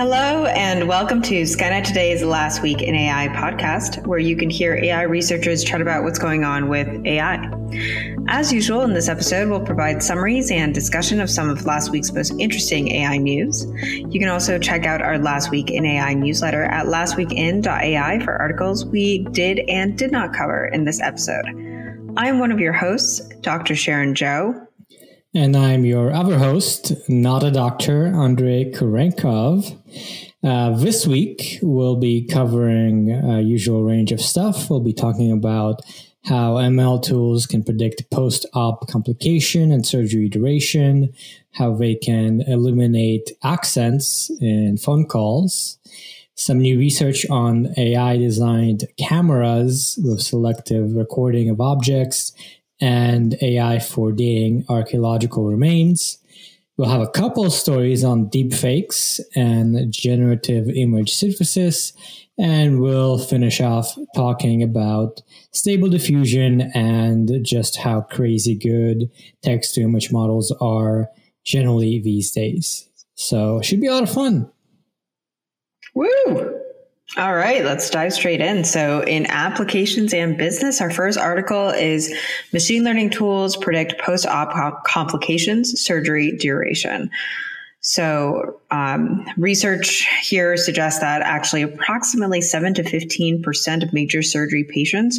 Hello, and welcome to Skynet Today's Last Week in AI podcast, where you can hear AI researchers chat about what's going on with AI. As usual, in this episode, we'll provide summaries and discussion of some of last week's most interesting AI news. You can also check out our Last Week in AI newsletter at lastweekin.ai for articles we did and did not cover in this episode. I'm one of your hosts, Dr. Sharon Zhou. And I'm your other host, not a doctor, Andrei Kurenkov. Uh, this week, we'll be covering a usual range of stuff. We'll be talking about how ML tools can predict post op complication and surgery duration, how they can eliminate accents in phone calls, some new research on AI designed cameras with selective recording of objects, and AI for dating archaeological remains. We'll have a couple stories on deepfakes and generative image synthesis, and we'll finish off talking about stable diffusion and just how crazy good text to image models are generally these days. So it should be a lot of fun. Woo! All right, let's dive straight in. So, in applications and business, our first article is Machine Learning Tools Predict Post Op Complications Surgery Duration. So, um, research here suggests that actually approximately 7 to 15% of major surgery patients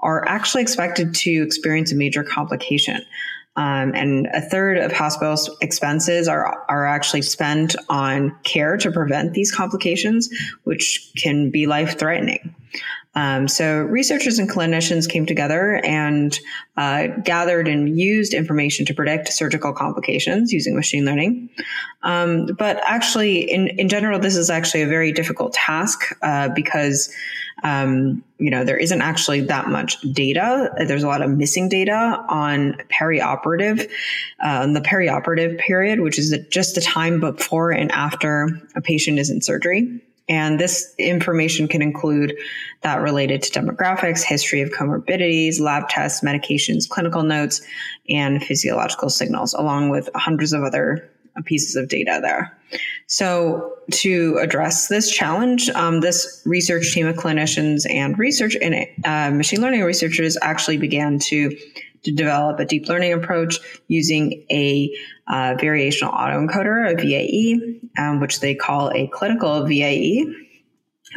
are actually expected to experience a major complication. Um, and a third of hospital expenses are, are actually spent on care to prevent these complications, which can be life threatening. Um, so, researchers and clinicians came together and uh, gathered and used information to predict surgical complications using machine learning. Um, but actually, in, in general, this is actually a very difficult task uh, because um, you know, there isn't actually that much data. There's a lot of missing data on perioperative, uh, the perioperative period, which is just the time before and after a patient is in surgery. And this information can include that related to demographics, history of comorbidities, lab tests, medications, clinical notes, and physiological signals, along with hundreds of other pieces of data there. So, to address this challenge, um, this research team of clinicians and research and uh, machine learning researchers actually began to to develop a deep learning approach using a uh, variational autoencoder, a VAE, um, which they call a clinical VAE.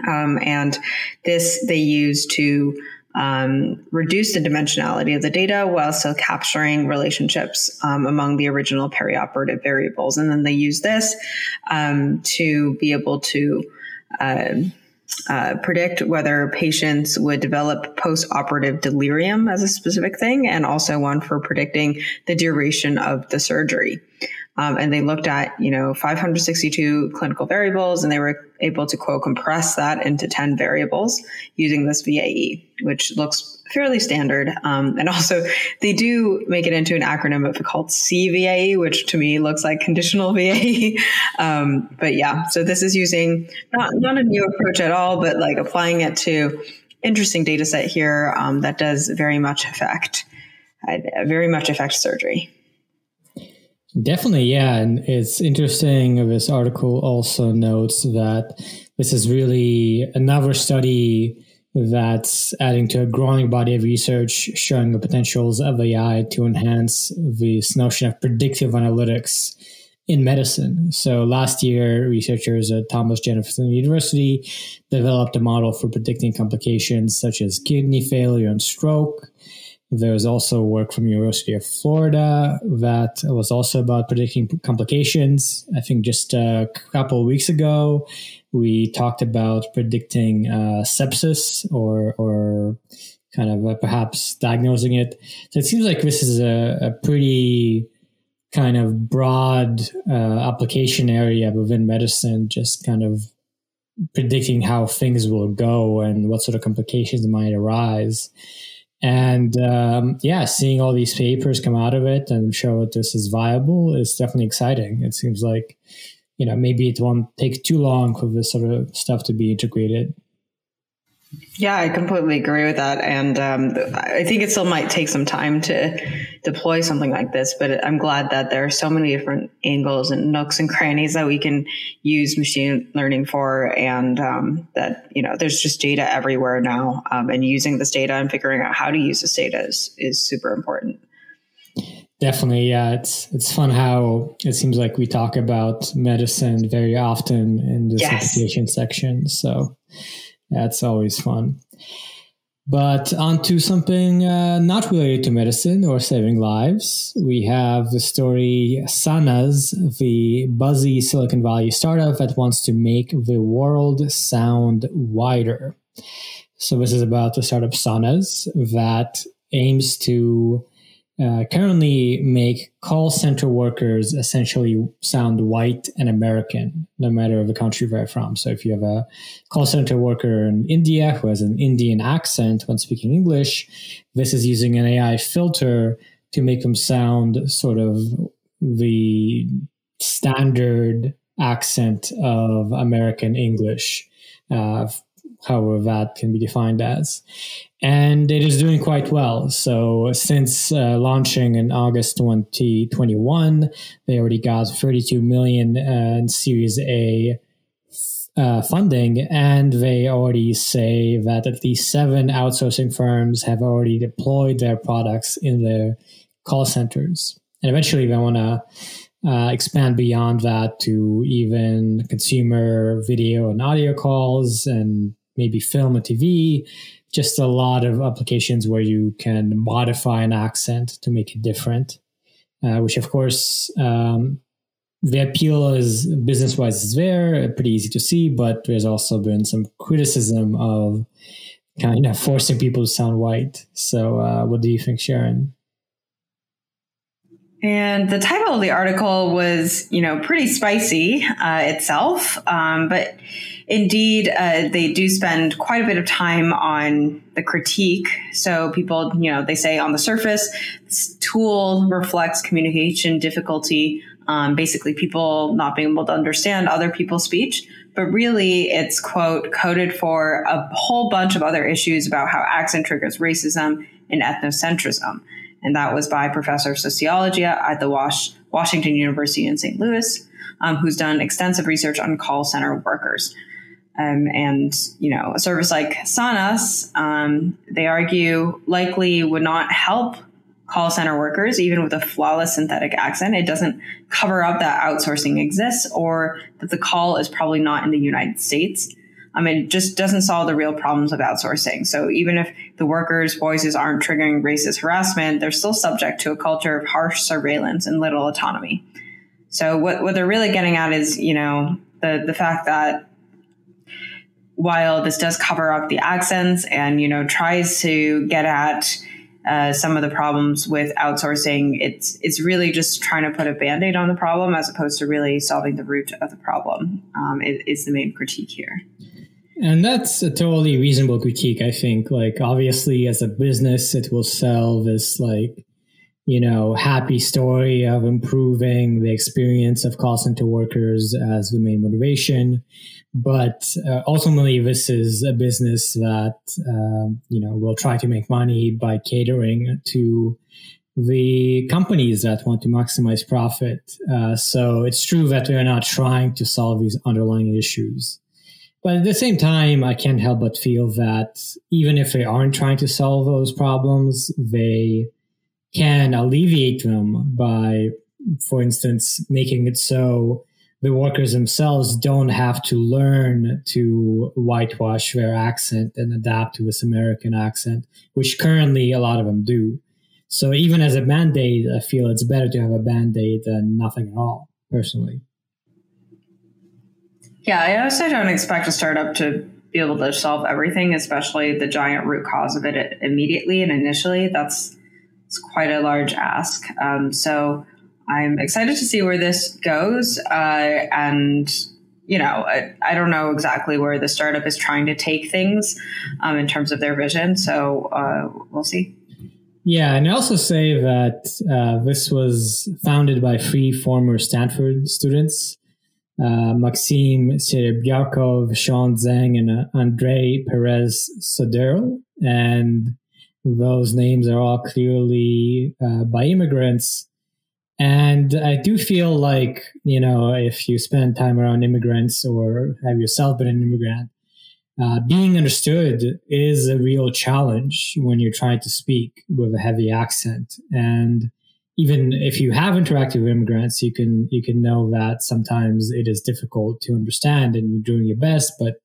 Um, and this they use to um, reduce the dimensionality of the data while still capturing relationships um, among the original perioperative variables. And then they use this um, to be able to uh, uh, predict whether patients would develop post-operative delirium as a specific thing, and also one for predicting the duration of the surgery. Um, and they looked at, you know, 562 clinical variables and they were able to quote compress that into 10 variables using this VAE, which looks fairly standard. Um, and also they do make it into an acronym of called CVAE, which to me looks like conditional VAE. um, but yeah, so this is using not, not a new approach at all, but like applying it to interesting data set here um, that does very much affect, uh, very much affect surgery. Definitely, yeah. And it's interesting. This article also notes that this is really another study that's adding to a growing body of research showing the potentials of AI to enhance this notion of predictive analytics in medicine. So last year, researchers at Thomas Jefferson University developed a model for predicting complications such as kidney failure and stroke. There's also work from University of Florida that was also about predicting complications. I think just a couple weeks ago, we talked about predicting uh, sepsis or or kind of uh, perhaps diagnosing it. So it seems like this is a, a pretty kind of broad uh, application area within medicine, just kind of predicting how things will go and what sort of complications might arise. And um, yeah, seeing all these papers come out of it and show that this is viable is definitely exciting. It seems like, you know, maybe it won't take too long for this sort of stuff to be integrated. Yeah, I completely agree with that. And um, I think it still might take some time to deploy something like this, but I'm glad that there are so many different angles and nooks and crannies that we can use machine learning for. And um, that, you know, there's just data everywhere now. Um, and using this data and figuring out how to use this data is, is super important. Definitely, yeah. It's it's fun how it seems like we talk about medicine very often in this yes. application section. So that's always fun. But on to something uh, not related to medicine or saving lives. We have the story Sanas, the buzzy Silicon Valley startup that wants to make the world sound wider. So, this is about the startup Sanas that aims to uh, currently make call center workers essentially sound white and American, no matter the country they're from. So if you have a call center worker in India who has an Indian accent when speaking English, this is using an AI filter to make them sound sort of the standard accent of American English. Uh, however that can be defined as and it is doing quite well. So since uh, launching in August 2021, they already got 32 million uh, in Series A uh, funding, and they already say that at least seven outsourcing firms have already deployed their products in their call centers, and eventually they want to. Uh, expand beyond that to even consumer video and audio calls and maybe film and TV just a lot of applications where you can modify an accent to make it different, uh, which of course um, the appeal is business wise is there, pretty easy to see, but there's also been some criticism of kind of forcing people to sound white. So, uh, what do you think, Sharon? And the title of the article was, you know, pretty spicy uh, itself, um, but indeed, uh, they do spend quite a bit of time on the critique. So people, you know, they say on the surface, this tool reflects communication difficulty, um, basically people not being able to understand other people's speech. But really, it's quote coded for a whole bunch of other issues about how accent triggers racism and ethnocentrism and that was by professor of sociology at the Was- Washington University in St. Louis, um, who's done extensive research on call center workers. Um, and you know, a service like Sanas, um, they argue, likely would not help call center workers, even with a flawless synthetic accent. It doesn't cover up that outsourcing exists or that the call is probably not in the United States. I mean, it just doesn't solve the real problems of outsourcing. So even if the workers' voices aren't triggering racist harassment, they're still subject to a culture of harsh surveillance and little autonomy. So what, what they're really getting at is, you know, the, the fact that while this does cover up the accents and, you know, tries to get at uh, some of the problems with outsourcing, it's it's really just trying to put a band-aid on the problem as opposed to really solving the root of the problem um, is the main critique here. And that's a totally reasonable critique, I think. Like, obviously, as a business, it will sell this, like, you know, happy story of improving the experience of call center workers as the main motivation. But uh, ultimately, this is a business that, uh, you know, will try to make money by catering to the companies that want to maximize profit. Uh, so it's true that we are not trying to solve these underlying issues. But at the same time, I can't help but feel that even if they aren't trying to solve those problems, they can alleviate them by, for instance, making it so the workers themselves don't have to learn to whitewash their accent and adapt to this American accent, which currently a lot of them do. So even as a band-aid, I feel it's better to have a band-aid than nothing at all, personally. Yeah, I also don't expect a startup to be able to solve everything, especially the giant root cause of it immediately and initially. That's it's quite a large ask. Um, so I'm excited to see where this goes. Uh, and you know, I, I, don't know exactly where the startup is trying to take things um, in terms of their vision. So uh, we'll see. Yeah, and I also say that uh, this was founded by three former Stanford students uh, Maxim Serebryakov, Shawn Zhang, and uh, Andrei Perez Soderi. And those names are all clearly uh, by immigrants. And I do feel like, you know, if you spend time around immigrants or have yourself been an immigrant, uh, being understood is a real challenge when you're trying to speak with a heavy accent. And even if you have interacted with immigrants, you can you can know that sometimes it is difficult to understand, and you're doing your best, but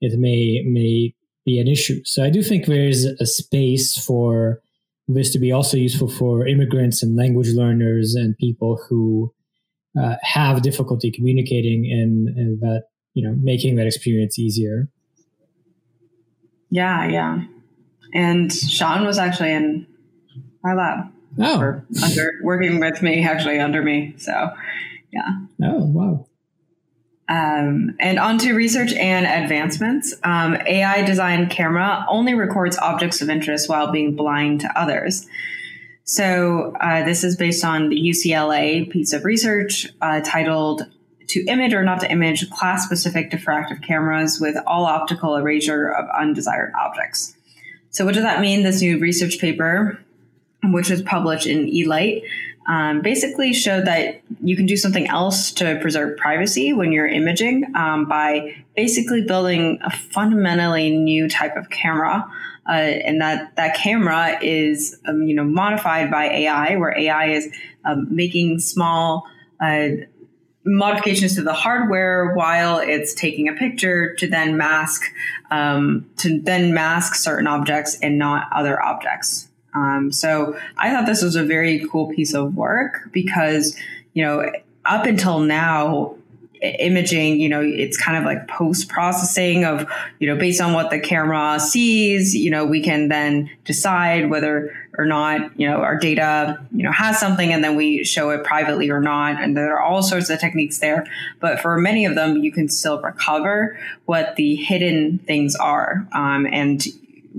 it may may be an issue. So I do think there is a space for this to be also useful for immigrants and language learners and people who uh, have difficulty communicating and, and that you know making that experience easier. Yeah, yeah. And Shawn was actually in my lab. Oh. Under working with me, actually under me. So yeah. Oh, wow. Um, and on to research and advancements. Um, AI designed camera only records objects of interest while being blind to others. So uh, this is based on the UCLA piece of research uh, titled "To Image or Not to Image Class-Specific Diffractive Cameras with All Optical Erasure of Undesired Objects." So what does that mean? This new research paper, which was published in eLight, um, basically showed that you can do something else to preserve privacy when you're imaging um, by basically building a fundamentally new type of camera. Uh, and that that camera is um, you know modified by AI, where AI is um, making small uh, modifications to the hardware while it's taking a picture to then mask um, to then mask certain objects and not other objects. Um, so I thought this was a very cool piece of work because, you know, up until now, imaging, you know, it's kind of like post processing of, you know, based on what the camera sees, you know, we can then decide whether or not, you know, our data, you know, has something and then we show it privately or not. And there are all sorts of techniques there. But for many of them, you can still recover what the hidden things are. Um, and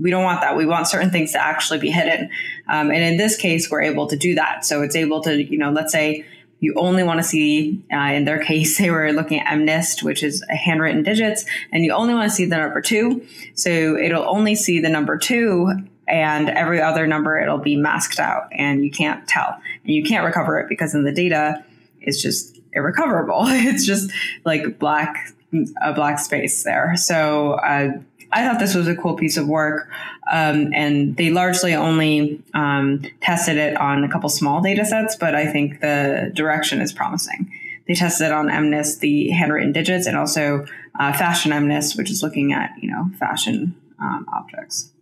we don't want that. We want certain things to actually be hidden. Um, and in this case, we're able to do that. So it's able to, you know, let's say you only want to see, uh, in their case, they were looking at MNIST, which is handwritten digits, and you only want to see the number two. So it'll only see the number two and every other number it'll be masked out and you can't tell and you can't recover it because in the data it's just irrecoverable. it's just like black, a black space there. So, uh, I thought this was a cool piece of work. Um, and they largely only um, tested it on a couple small data sets, but I think the direction is promising. They tested it on MNIST, the handwritten digits, and also uh, Fashion MNIST, which is looking at you know fashion um, objects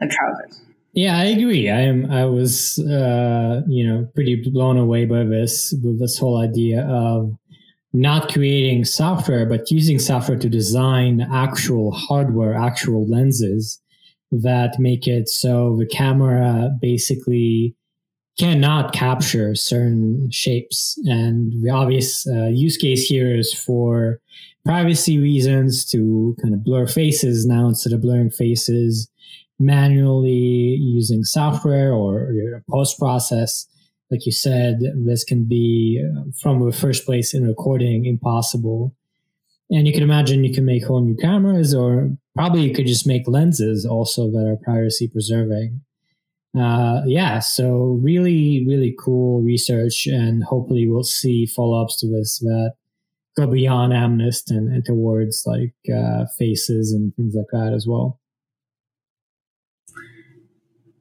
like trousers. Yeah, I agree. I am. I was, uh, you know, pretty blown away by this, this whole idea of not creating software, but using software to design actual hardware, actual lenses that make it so the camera basically cannot capture certain shapes. And the obvious uh, use case here is for privacy reasons to kind of blur faces now instead of blurring faces manually using software or, or post process like you said, this can be uh, from the first place in recording impossible. And you can imagine you can make whole new cameras, or probably you could just make lenses also that are privacy preserving. Uh, yeah, so really, really cool research, and hopefully we'll see follow ups to this that go beyond MNIST and, and towards like uh, faces and things like that as well.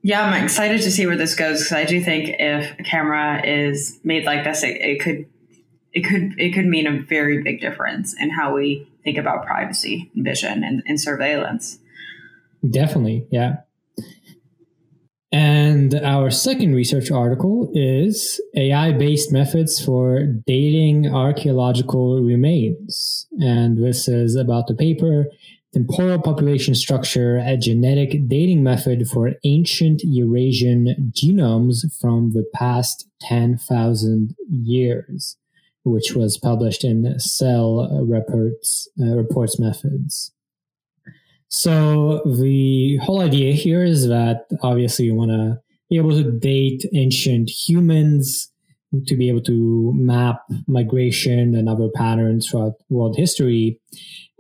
Yeah, I'm excited to see where this goes because I do think if a camera is made like this, it, it could it could it could mean a very big difference in how we think about privacy vision and, and surveillance. Definitely, yeah. And our second research article is AI based methods for dating archaeological remains. And this is about the paper temporal population structure, a genetic dating method for ancient Eurasian genomes from the past 10,000 years, which was published in Cell Reports, uh, Reports Methods. So the whole idea here is that obviously you want to be able to date ancient humans to be able to map migration and other patterns throughout world history.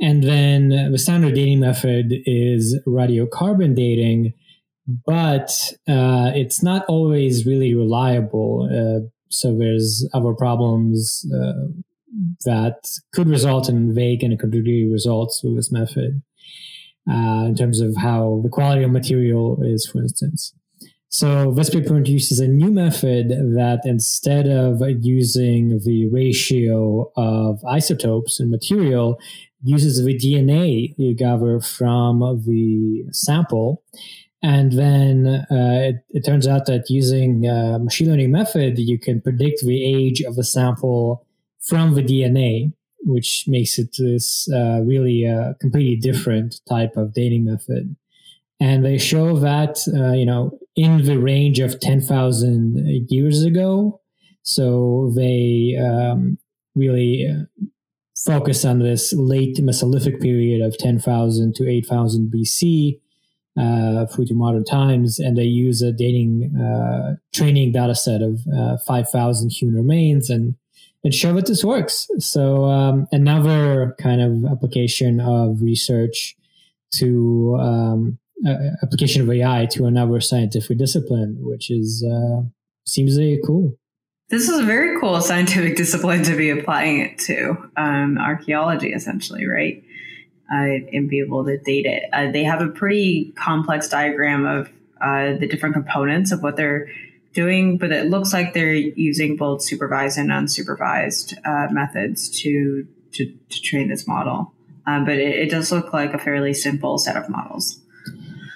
And then the standard dating method is radiocarbon dating, but uh, it's not always really reliable. Uh, so there's other problems uh, that could result in vague and contradictory results with this method uh, in terms of how the quality of material is, for instance. So this paper introduces a new method that instead of using the ratio of isotopes in material, uses the DNA you gather from the sample. And then uh, it, it, turns out that using a machine learning method, you can predict the age of the sample from the DNA, which makes it this uh, really uh, completely different type of dating method. And they show that, uh, you know, in the range of 10,000 years ago. So they um, really uh, focus on this late Mesolithic period of 10,000 to 8,000 BC uh, through to modern times, and they use a dating uh, training data set of uh, 5,000 human remains and and show that this works. So um, another kind of application of research to um, uh, application of AI to another scientific discipline, which is uh, seems really cool. This is a very cool scientific discipline to be applying it to um, archaeology, essentially, right? Uh, and be able to date it. Uh, they have a pretty complex diagram of uh, the different components of what they're doing, but it looks like they're using both supervised and unsupervised uh, methods to, to, to train this model. Uh, but it, it does look like a fairly simple set of models.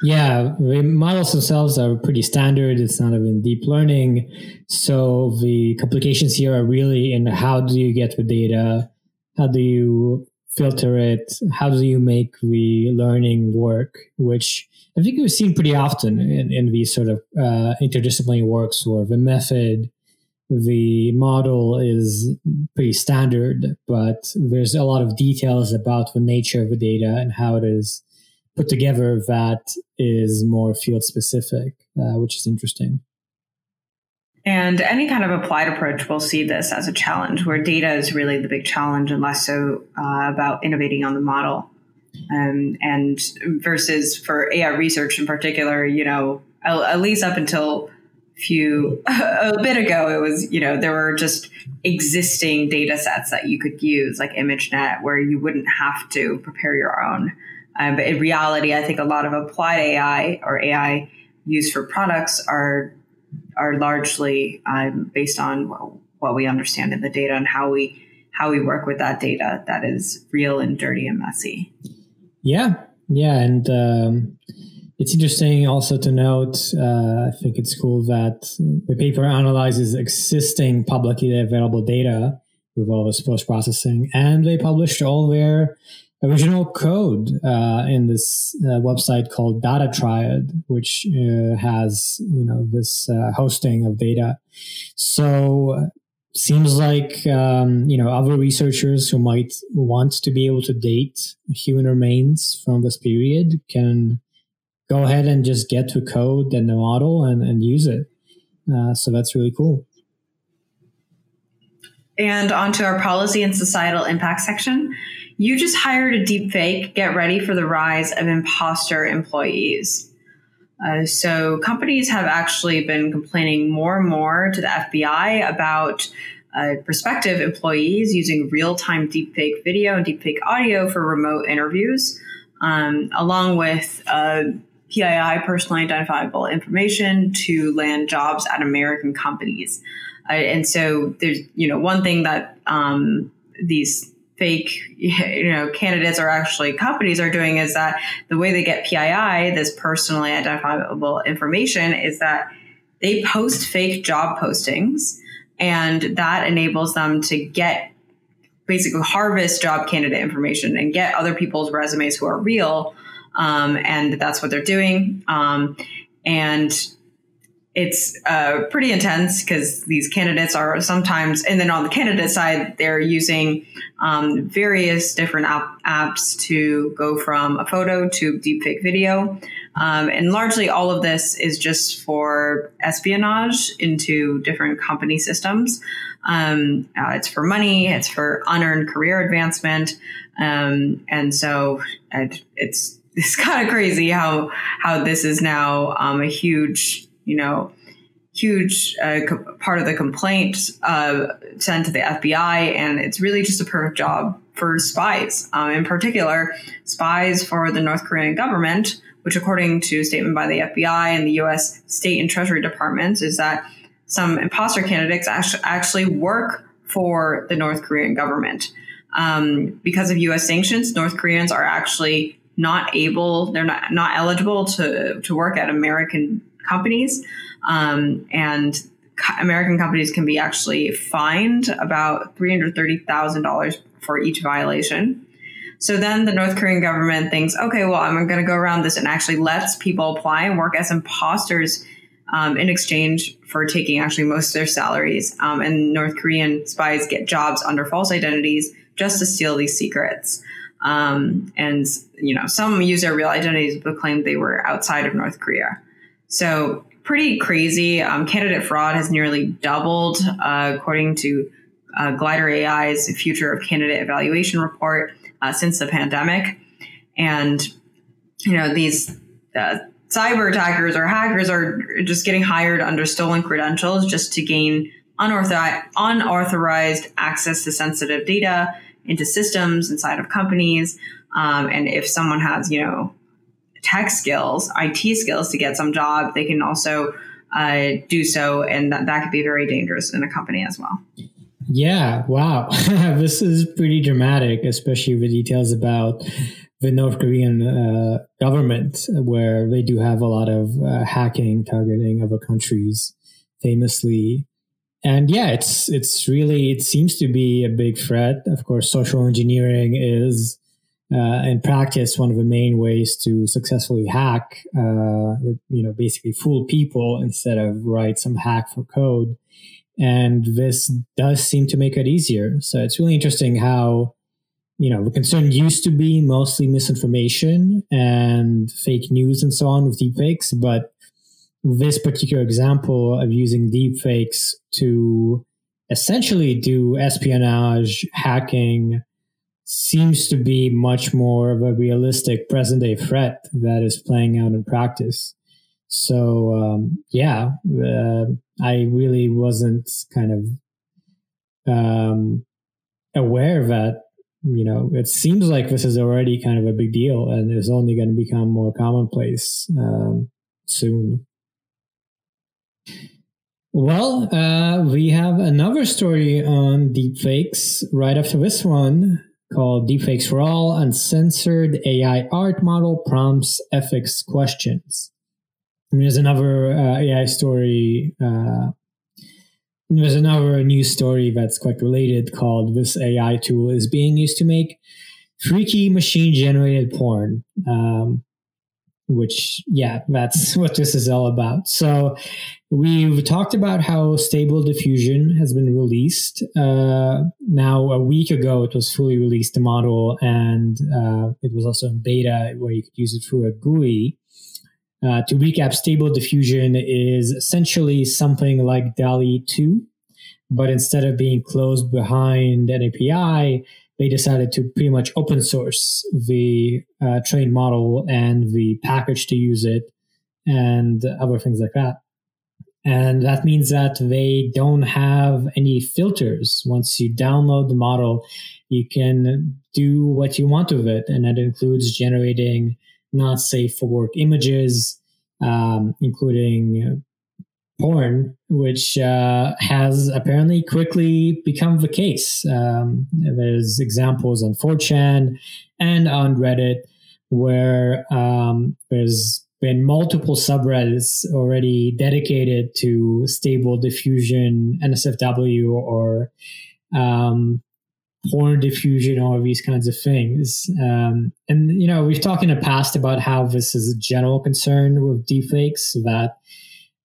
Yeah, the models themselves are pretty standard. It's not even deep learning. So the complications here are really in how do you get the data? How do you filter it? How do you make the learning work? Which I think we've seen pretty often in, in these sort of uh, interdisciplinary works where the method, the model is pretty standard, but there's a lot of details about the nature of the data and how it is put together that is more field specific, uh, which is interesting. And any kind of applied approach will see this as a challenge where data is really the big challenge and less so uh, about innovating on the model. Um, and versus for AI research in particular, you know, at, least up until few a bit ago, it was you know there were just existing data sets that you could use like ImageNet where you wouldn't have to prepare your own. Um, but in reality, I think a lot of applied AI or AI used for products are are largely um, based on what we understand in the data and how we how we work with that data that is real and dirty and messy. Yeah, yeah, and um, it's interesting also to note. Uh, I think it's cool that the paper analyzes existing publicly available data with all this post processing, and they published all their original code uh, in this uh, website called Data Dryad, which uh, has you know this uh, hosting of data. So seems like um, you know other researchers who might want to be able to date human remains from this period can go ahead and just get to code and the model and, and use it. Uh, so that's really cool. And onto our policy and societal impact section. You just hired a deep fake. Get ready for the rise of imposter employees. Uh, so companies have actually been complaining more and more to the FBI about uh, prospective employees using real-time deepfake video and deepfake audio for remote interviews, um, along with uh, PII, personally identifiable information, to land jobs at American companies. And so there's, you know, one thing that um, these fake you know candidates or actually companies are doing is that the way they get PII this personally identifiable information is that they post fake job postings and that enables them to get basically harvest job candidate information and get other people's resumes who are real um, and that's what they're doing. Um, and it's uh, pretty intense because these candidates are sometimes, and then on the candidate side, they're using um, various different app- apps to go from a photo to deepfake video. Um, and largely all of this is just for espionage into different company systems. Um, uh, it's for money, it's for unearned career advancement. Um, and so it, it's, it's kind of crazy how, how this is now um, a huge, you know, huge uh, co- part of the complaint uh, sent to the FBI, and it's really just a perfect job for spies. Um, in particular, spies for the North Korean government, which, according to a statement by the FBI and the U.S. State and Treasury Departments, is that some imposter candidates actually work for the North Korean government. Um, because of U.S. sanctions, North Koreans are actually not able; they're not not eligible to to work at American companies, um, and American companies can be actually fined about three hundred thirty thousand dollars for each violation. So then the North Korean government thinks, okay, well, I'm going to go around this and actually lets people apply and work as imposters um, in exchange for taking actually most of their salaries. Um, and North Korean spies get jobs under false identities just to steal these secrets. Um, and you know, some use their real identities but claim they were outside of North Korea. So pretty crazy. Um, candidate fraud has nearly doubled, uh, according to uh, Glider AI's Future of Candidate Evaluation report uh, since the pandemic. And, you know, these uh, cyber attackers or hackers are just getting hired under stolen credentials just to gain unauthorized, unauthorized access to sensitive data into systems inside of companies. Um, and if someone has, you know, tech skills, IT skills to get some job, they can also uh, do so. And that, that could be very dangerous in a company as well. Yeah, wow. this is pretty dramatic, especially the details about the North Korean uh, government, where they do have a lot of uh, hacking, targeting other countries, famously. And yeah, it's it's really it seems to be a big threat. Of course, social engineering is, uh, in practice, one of the main ways to successfully hack. Uh, you know, basically fool people instead of write some hack for code. And this does seem to make it easier. So it's really interesting how, you know, the concern used to be mostly misinformation and fake news and so on with deepfakes. But this particular example of using deepfakes to essentially do espionage, hacking, seems to be much more of a realistic present day threat that is playing out in practice. So um, yeah, uh, I really wasn't kind of um, aware that you know it seems like this is already kind of a big deal and is only going to become more commonplace um, soon. Well, uh, we have another story on deepfakes right after this one called Deepfakes for All Uncensored AI Art Model Prompts Ethics Questions. And there's another uh, AI story. Uh, there's another news story that's quite related called This AI tool is being used to make freaky machine generated porn. Um, which, yeah, that's what this is all about. So, we've talked about how Stable Diffusion has been released. Uh, now, a week ago, it was fully released, the model, and uh, it was also in beta where you could use it through a GUI. Uh, to recap, Stable Diffusion is essentially something like DALL-E 2, but instead of being closed behind an API, they decided to pretty much open source the uh, trained model and the package to use it and other things like that. And that means that they don't have any filters. Once you download the model, you can do what you want with it. And that includes generating not safe for work images, um, including porn, which uh, has apparently quickly become the case. Um, there's examples on 4chan and on Reddit where um, there's been multiple subreddits already dedicated to stable diffusion, NSFW, or um, porn diffusion, all of these kinds of things. Um, and, you know, we've talked in the past about how this is a general concern with deepfakes, that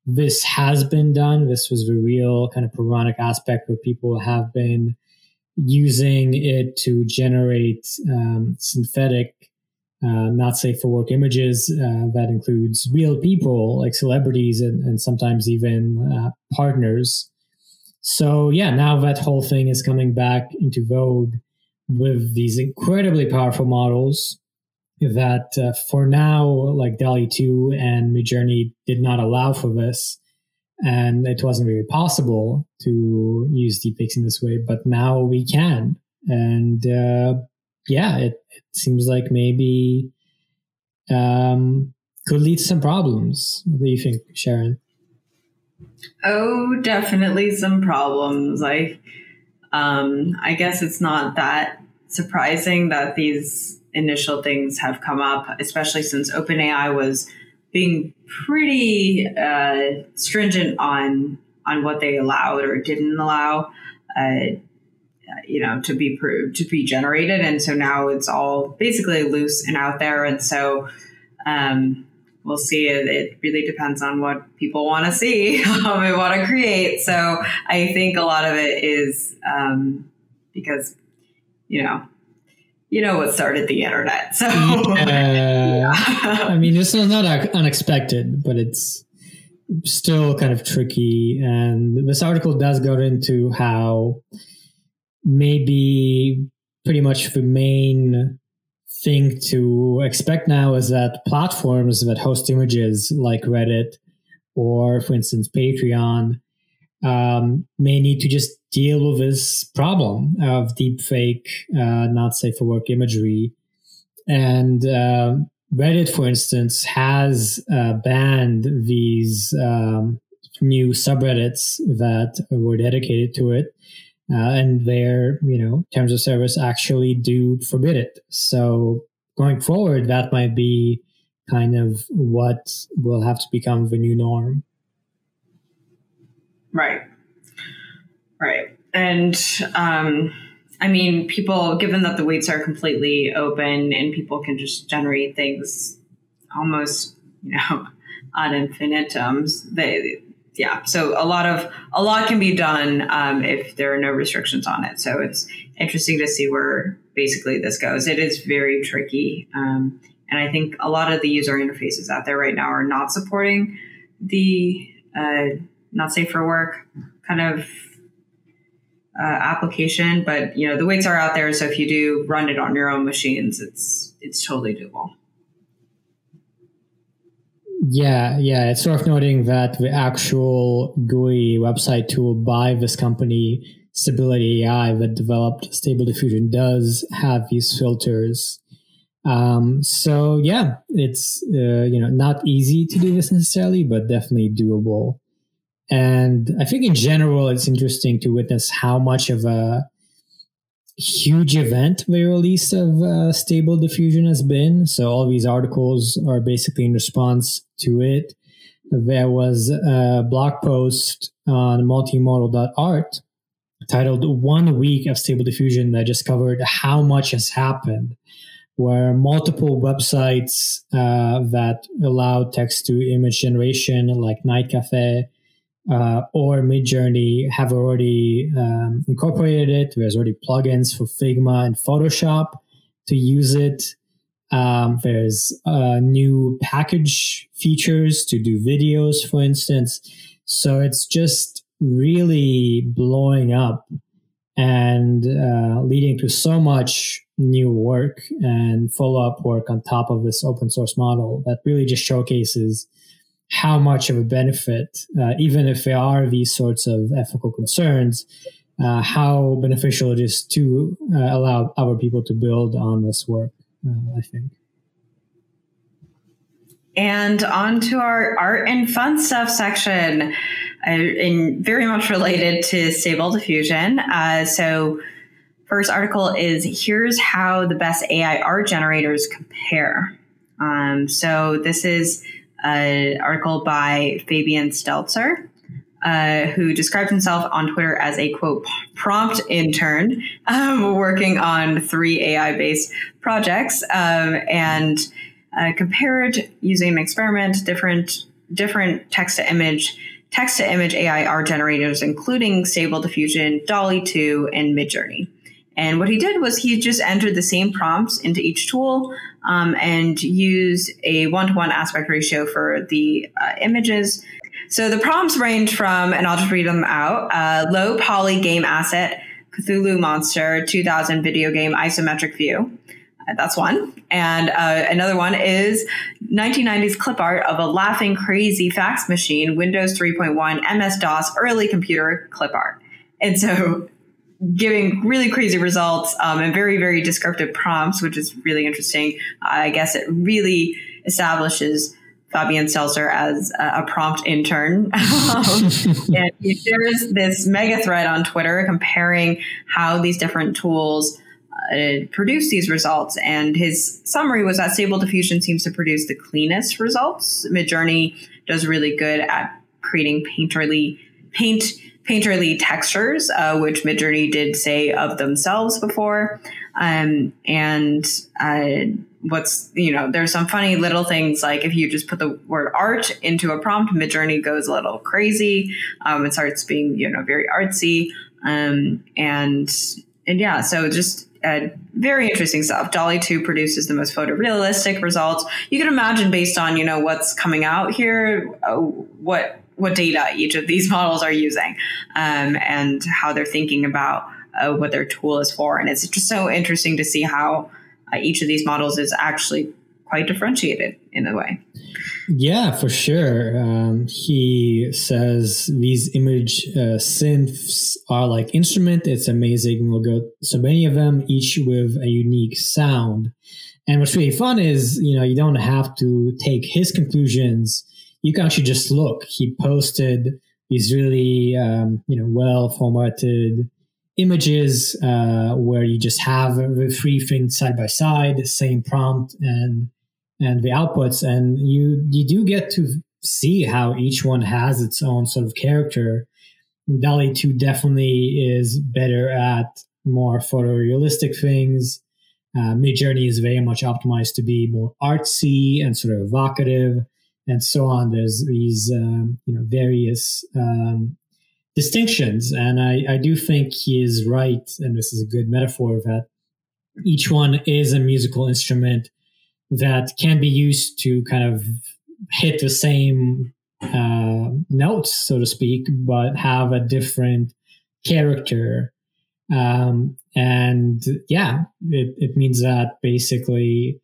this has been done. This was the real kind of problematic aspect where people have been using it to generate um, synthetic uh, not safe for work images uh, that includes real people like celebrities and, and sometimes even uh, partners. So yeah, now that whole thing is coming back into vogue with these incredibly powerful models that uh, for now, like DALL-E 2 and Midjourney did not allow for this. And it wasn't really possible to use deepfakes in this way, but now we can. And uh, yeah, it, it seems like maybe um, could lead to some problems. What do you think, Sharon? Oh, definitely some problems. Like, um, I guess it's not that surprising that these initial things have come up, especially since OpenAI was being pretty uh, stringent on on what they allowed or didn't allow. Uh, you know, to be proved to be generated, and so now it's all basically loose and out there, and so um, we'll see. It, really depends on what people want to see, they want to create. So I think a lot of it is um, because you know you know what started the internet. So yeah. I mean, this is not unexpected, but it's still kind of tricky. And this article does go into how maybe pretty much the main thing to expect now is that platforms that host images like Reddit or, for instance, Patreon um, may need to just deal with this problem of deepfake, uh, not safe for work imagery. And uh, Reddit, for instance, has uh, banned these um, new subreddits that were dedicated to it uh, and their you know terms of service actually do forbid it. So going forward, that might be kind of what will have to become the new norm. Right. Right. And um, I mean, people, given that the weights are completely open and people can just generate things almost, you know, ad infinitum, they yeah, so a lot of a lot can be done um, if there are no restrictions on it. So it's interesting to see where basically this goes. It is very tricky, um, and I think a lot of the user interfaces out there right now are not supporting the uh, not safe for work kind of uh, application. But you know the weights are out there, so if you do run it on your own machines, it's it's totally doable. Yeah, yeah. It's worth noting that the actual GUI website tool by this company, Stability AI, that developed Stable Diffusion, does have these filters. Um, so yeah, it's uh, you know not easy to do this necessarily, but definitely doable. And I think in general, it's interesting to witness how much of a huge event the release of uh, stable diffusion has been. So all these articles are basically in response to it. There was a blog post on multimodal.art titled one week of stable diffusion that just covered how much has happened where multiple websites uh, that allow text to image generation like night cafe uh, or Midjourney have already um, incorporated it. There's already plugins for Figma and Photoshop to use it. Um, there's uh, new package features to do videos, for instance. So it's just really blowing up and uh, leading to so much new work and follow up work on top of this open source model that really just showcases how much of a benefit, uh, even if there are these sorts of ethical concerns, uh, how beneficial it is to uh, allow other people to build on this work, uh, I think. And on to our art and fun stuff section, uh, and very much related to stable diffusion. Uh, so, first article is here's how the best AI art generators compare. Um, so, this is an article by Fabian Stelzer, uh, who describes himself on Twitter as a quote prompt intern um, working on three AI based projects um, and uh, compared using an experiment different different text to image text to image AI art generators, including Stable Diffusion, DALL-E 2, and Midjourney. And what he did was he just entered the same prompts into each tool um, and used a one to one aspect ratio for the uh, images. So the prompts range from, and I'll just read them out uh, low poly game asset, Cthulhu monster, 2000 video game isometric view. Uh, that's one. And uh, another one is 1990s clip art of a laughing crazy fax machine, Windows 3.1, MS DOS, early computer clip art. And so giving really crazy results um, and very, very descriptive prompts, which is really interesting. I guess it really establishes Fabian Stelzer as a, prompt intern. um, and he shares this mega thread on Twitter comparing how these different tools uh, produce these results. And his summary was that Stable Diffusion seems to produce the cleanest results. Midjourney does really good at creating painterly paint painterly textures, uh, which Midjourney did say of themselves before. Um, and uh, what's you know, there's some funny little things like if you just put the word art into a prompt, Midjourney goes a little crazy. Um, it starts being you know very artsy. Um, and and yeah, so just uh, very interesting stuff. DALL-E 2 produces the most photorealistic results. You can imagine based on, you know, what's coming out here, uh, what what data each of these models are using um, and how they're thinking about uh, what their tool is for. And it's just so interesting to see how uh, each of these models is actually quite differentiated in a way. Yeah, for sure. Um, he says these image uh, synths are like instrument. It's amazing. We'll go so many of them, each with a unique sound. And what's really fun is, you know, you don't have to take his conclusions. You can actually just look. He posted these really, um, you know, well formatted images uh, where you just have the three things side by side, the same prompt, and and the outputs. And you you do get to see how each one has its own sort of character. DALL-E 2 definitely is better at more photorealistic things. Uh, midjourney is very much optimized to be more artsy and sort of evocative and so on there's these um, you know various um, distinctions and I, I do think he is right and this is a good metaphor that each one is a musical instrument that can be used to kind of hit the same uh, notes, so to speak, but have a different character. Um, and yeah, it, it means that basically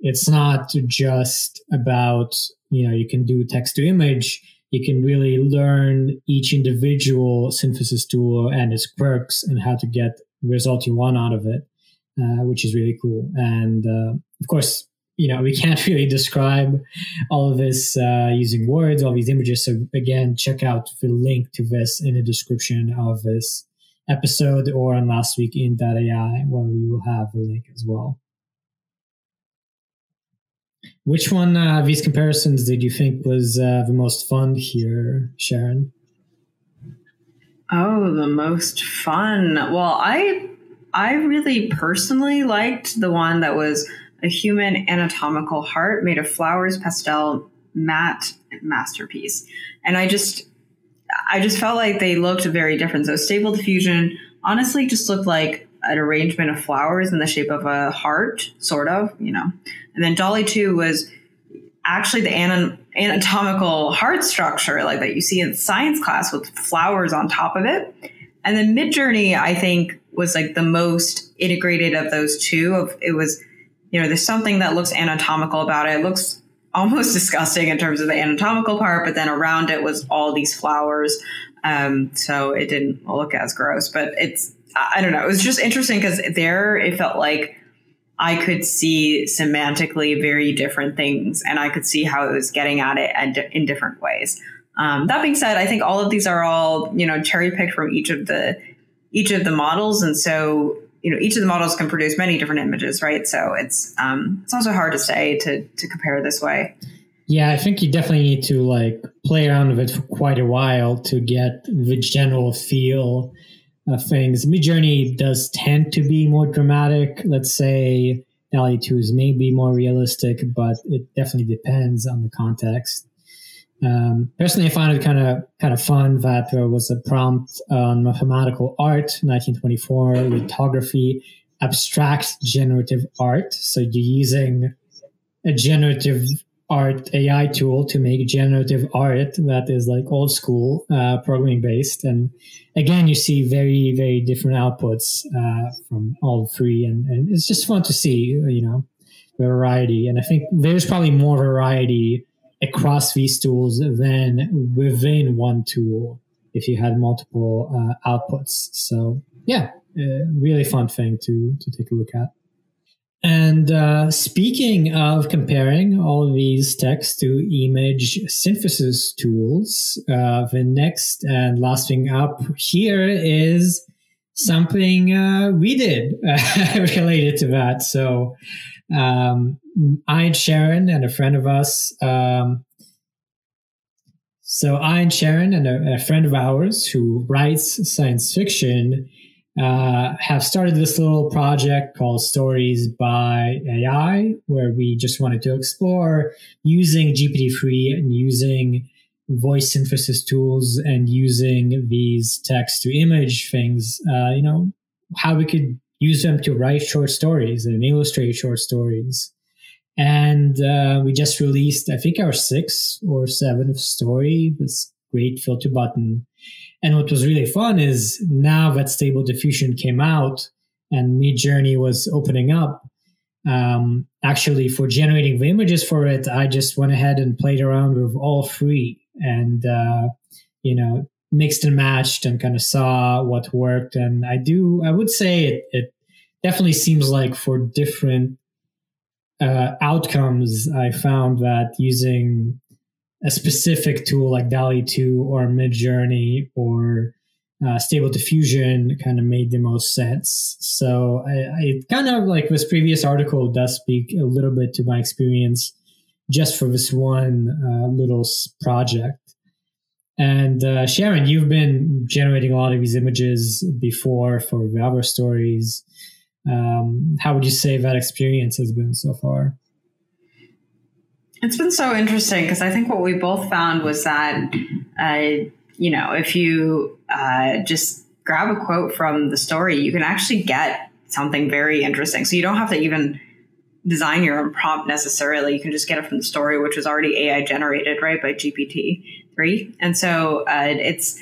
it's not just about, you know, you can do text to image. You can really learn each individual synthesis tool and its quirks and how to get the result you want out of it, uh, which is really cool. And uh, of course, you know we can't really describe all of this uh, using words all these images so again check out the link to this in the description of this episode or on last week in ai where we will have the link as well which one uh, of these comparisons did you think was uh, the most fun here sharon oh the most fun well i i really personally liked the one that was a human anatomical heart made of flowers, pastel, matte masterpiece. And I just, I just felt like they looked very different. So stable diffusion honestly just looked like an arrangement of flowers in the shape of a heart, sort of, you know. And then DALL-E 2 was actually the anatomical heart structure, like that you see in science class with flowers on top of it. And then Midjourney, I think, was like the most integrated of those two. Of it was you know, there's something that looks anatomical about it. It looks almost disgusting in terms of the anatomical part, but then around it was all these flowers. Um, so it didn't look as gross, but it's, I don't know. It was just interesting because there it felt like I could see semantically very different things and I could see how it was getting at it and in different ways. Um, that being said, I think all of these are all, you know, cherry picked from each of the, each of the models. And so you know each of the models can produce many different images right so it's um it's also hard to say to to compare this way yeah i think you definitely need to like play around with it for quite a while to get the general feel things. Midjourney does tend to be more dramatic. Let's say DALL-E 2 is maybe more realistic but it definitely depends on the context. Um, personally, I found it kind of kind of fun that there was a prompt on mathematical art, 1924, lithography, abstract generative art. So you're using a generative art AI tool to make generative art that is like old school uh, programming based. And again, you see very, very different outputs uh, from all three. And, and it's just fun to see, you know, variety. And I think there's probably more variety across these tools than within one tool if you had multiple uh, outputs. So yeah, really fun thing to, to take a look at. And uh, speaking of comparing all these text to image synthesis tools, uh, the next and last thing up here is something uh, we did related to that. So um, I and Sharon and a friend of us. Um, so I and Sharon and a, a friend of ours who writes science fiction uh, have started this little project called Stories by AI, where we just wanted to explore using GPT-3 and using voice synthesis tools and using these text to image things, uh, you know, how we could use them to write short stories and illustrate short stories. And uh, we just released, I think, our sixth or seventh story, this great filter button and what was really fun is now that Stable Diffusion came out and Midjourney was opening up, um, actually for generating the images for it, I just went ahead and played around with all three and, uh, you know, mixed and matched and kind of saw what worked. And I do, I would say it, it definitely seems like for different uh, outcomes, I found that using a specific tool like DALL-E 2 or Midjourney or uh, Stable Diffusion kind of made the most sense. So I, I kind of like this previous article does speak a little bit to my experience just for this one uh, little project. And uh, Sharon, you've been generating a lot of these images before for the other stories. Um, how would you say that experience has been so far? It's been so interesting because I think what we both found was that, uh, you know, if you uh, just grab a quote from the story, you can actually get something very interesting. So you don't have to even design your own prompt necessarily. You can just get it from the story, which was already AI generated, right, by GPT three. And so uh, it's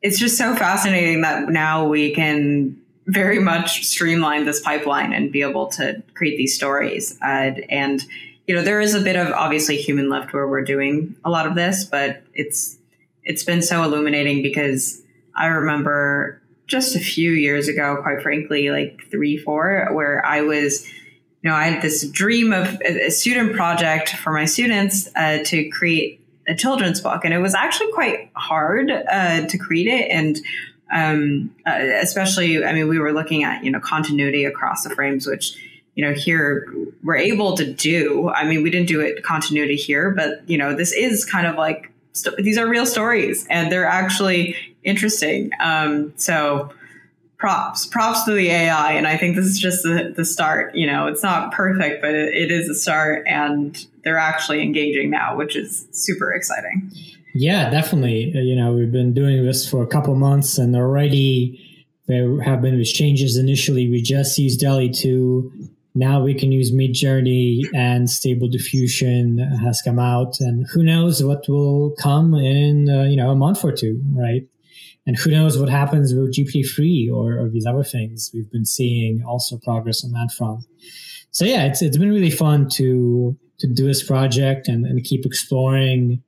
it's just so fascinating that now we can very much streamline this pipeline and be able to create these stories. Uh, and you know, there is a bit of obviously human left where we're doing a lot of this, but it's it's been so illuminating because I remember just a few years ago, quite frankly, like three, four, where I was, you know, I had this dream of a student project for my students uh, to create a children's book, and it was actually quite hard uh, to create it, and um, uh, especially, I mean, we were looking at you know continuity across the frames, which you know, here we're able to do. I mean, we didn't do it continuity here, but you know, this is kind of like st- these are real stories and they're actually interesting. Um, so props, props to the AI. And I think this is just the, the start. You know, it's not perfect, but it, it is a start and they're actually engaging now, which is super exciting. Yeah, definitely. Uh, you know, we've been doing this for a couple months and already there have been these changes. Initially, we just used DALL-E 2 now we can use Midjourney and Stable Diffusion has come out, and who knows what will come in uh, you know a month or two, right? And who knows what happens with GPT three or, or these other things we've been seeing also progress on that front. So yeah, it's it's been really fun to to do this project and, and keep exploring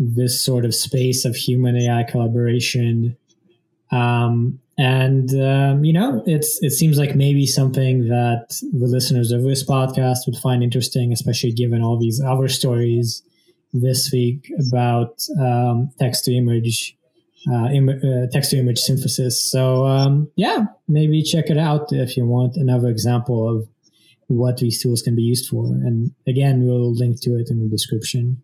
this sort of space of human AI collaboration. Um, and um, you know, it's it seems like maybe something that the listeners of this podcast would find interesting, especially given all these other stories this week about um, text to image, uh, Im- uh, text to image synthesis. So um, yeah, maybe check it out if you want another example of what these tools can be used for. And again, we'll link to it in the description.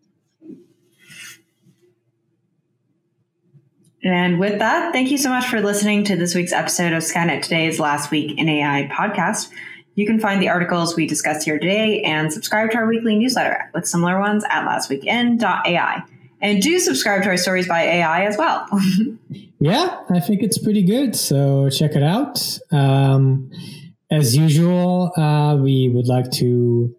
And with that, thank you so much for listening to this week's episode of Skynet Today's Last Week in AI podcast. You can find the articles we discussed here today and subscribe to our weekly newsletter with similar ones at lastweekin.ai. And do subscribe to our Stories by AI as well. yeah, I think it's pretty good. So check it out. Um, as usual, uh, we would like to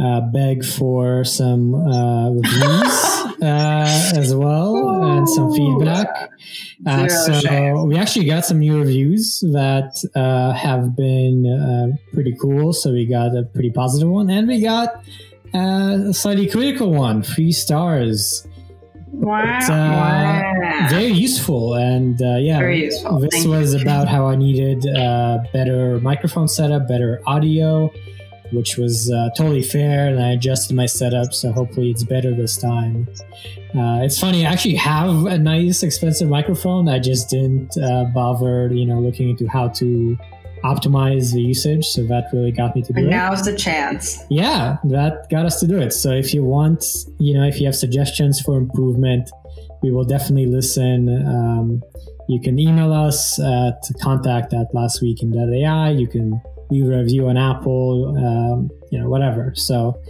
uh, beg for some uh, reviews uh, as well Ooh. and some feedback. Uh, so shame. we actually got some new reviews that uh, have been uh, pretty cool. So we got a pretty positive one, and we got a slightly critical one, three stars. Wow. But, wow. Very useful. And uh, yeah, useful. this Thank was you. about how I needed uh, better microphone setup, better audio, which was uh, totally fair. And I adjusted my setup. So hopefully it's better this time. Uh, it's funny, I actually have a nice, expensive microphone. I just didn't uh, bother, you know, looking into how to optimize the usage. So that really got me to do and it. Now's the chance. Yeah, that got us to do it. So if you want, you know, if you have suggestions for improvement, we will definitely listen. Um, you can email us at contact at lastweek.in.ai. You can a review on Apple, um, you know, whatever. So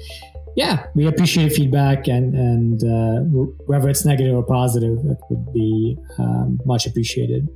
yeah, we appreciate feedback and, and uh, whether it's negative or positive, it would be um, much appreciated.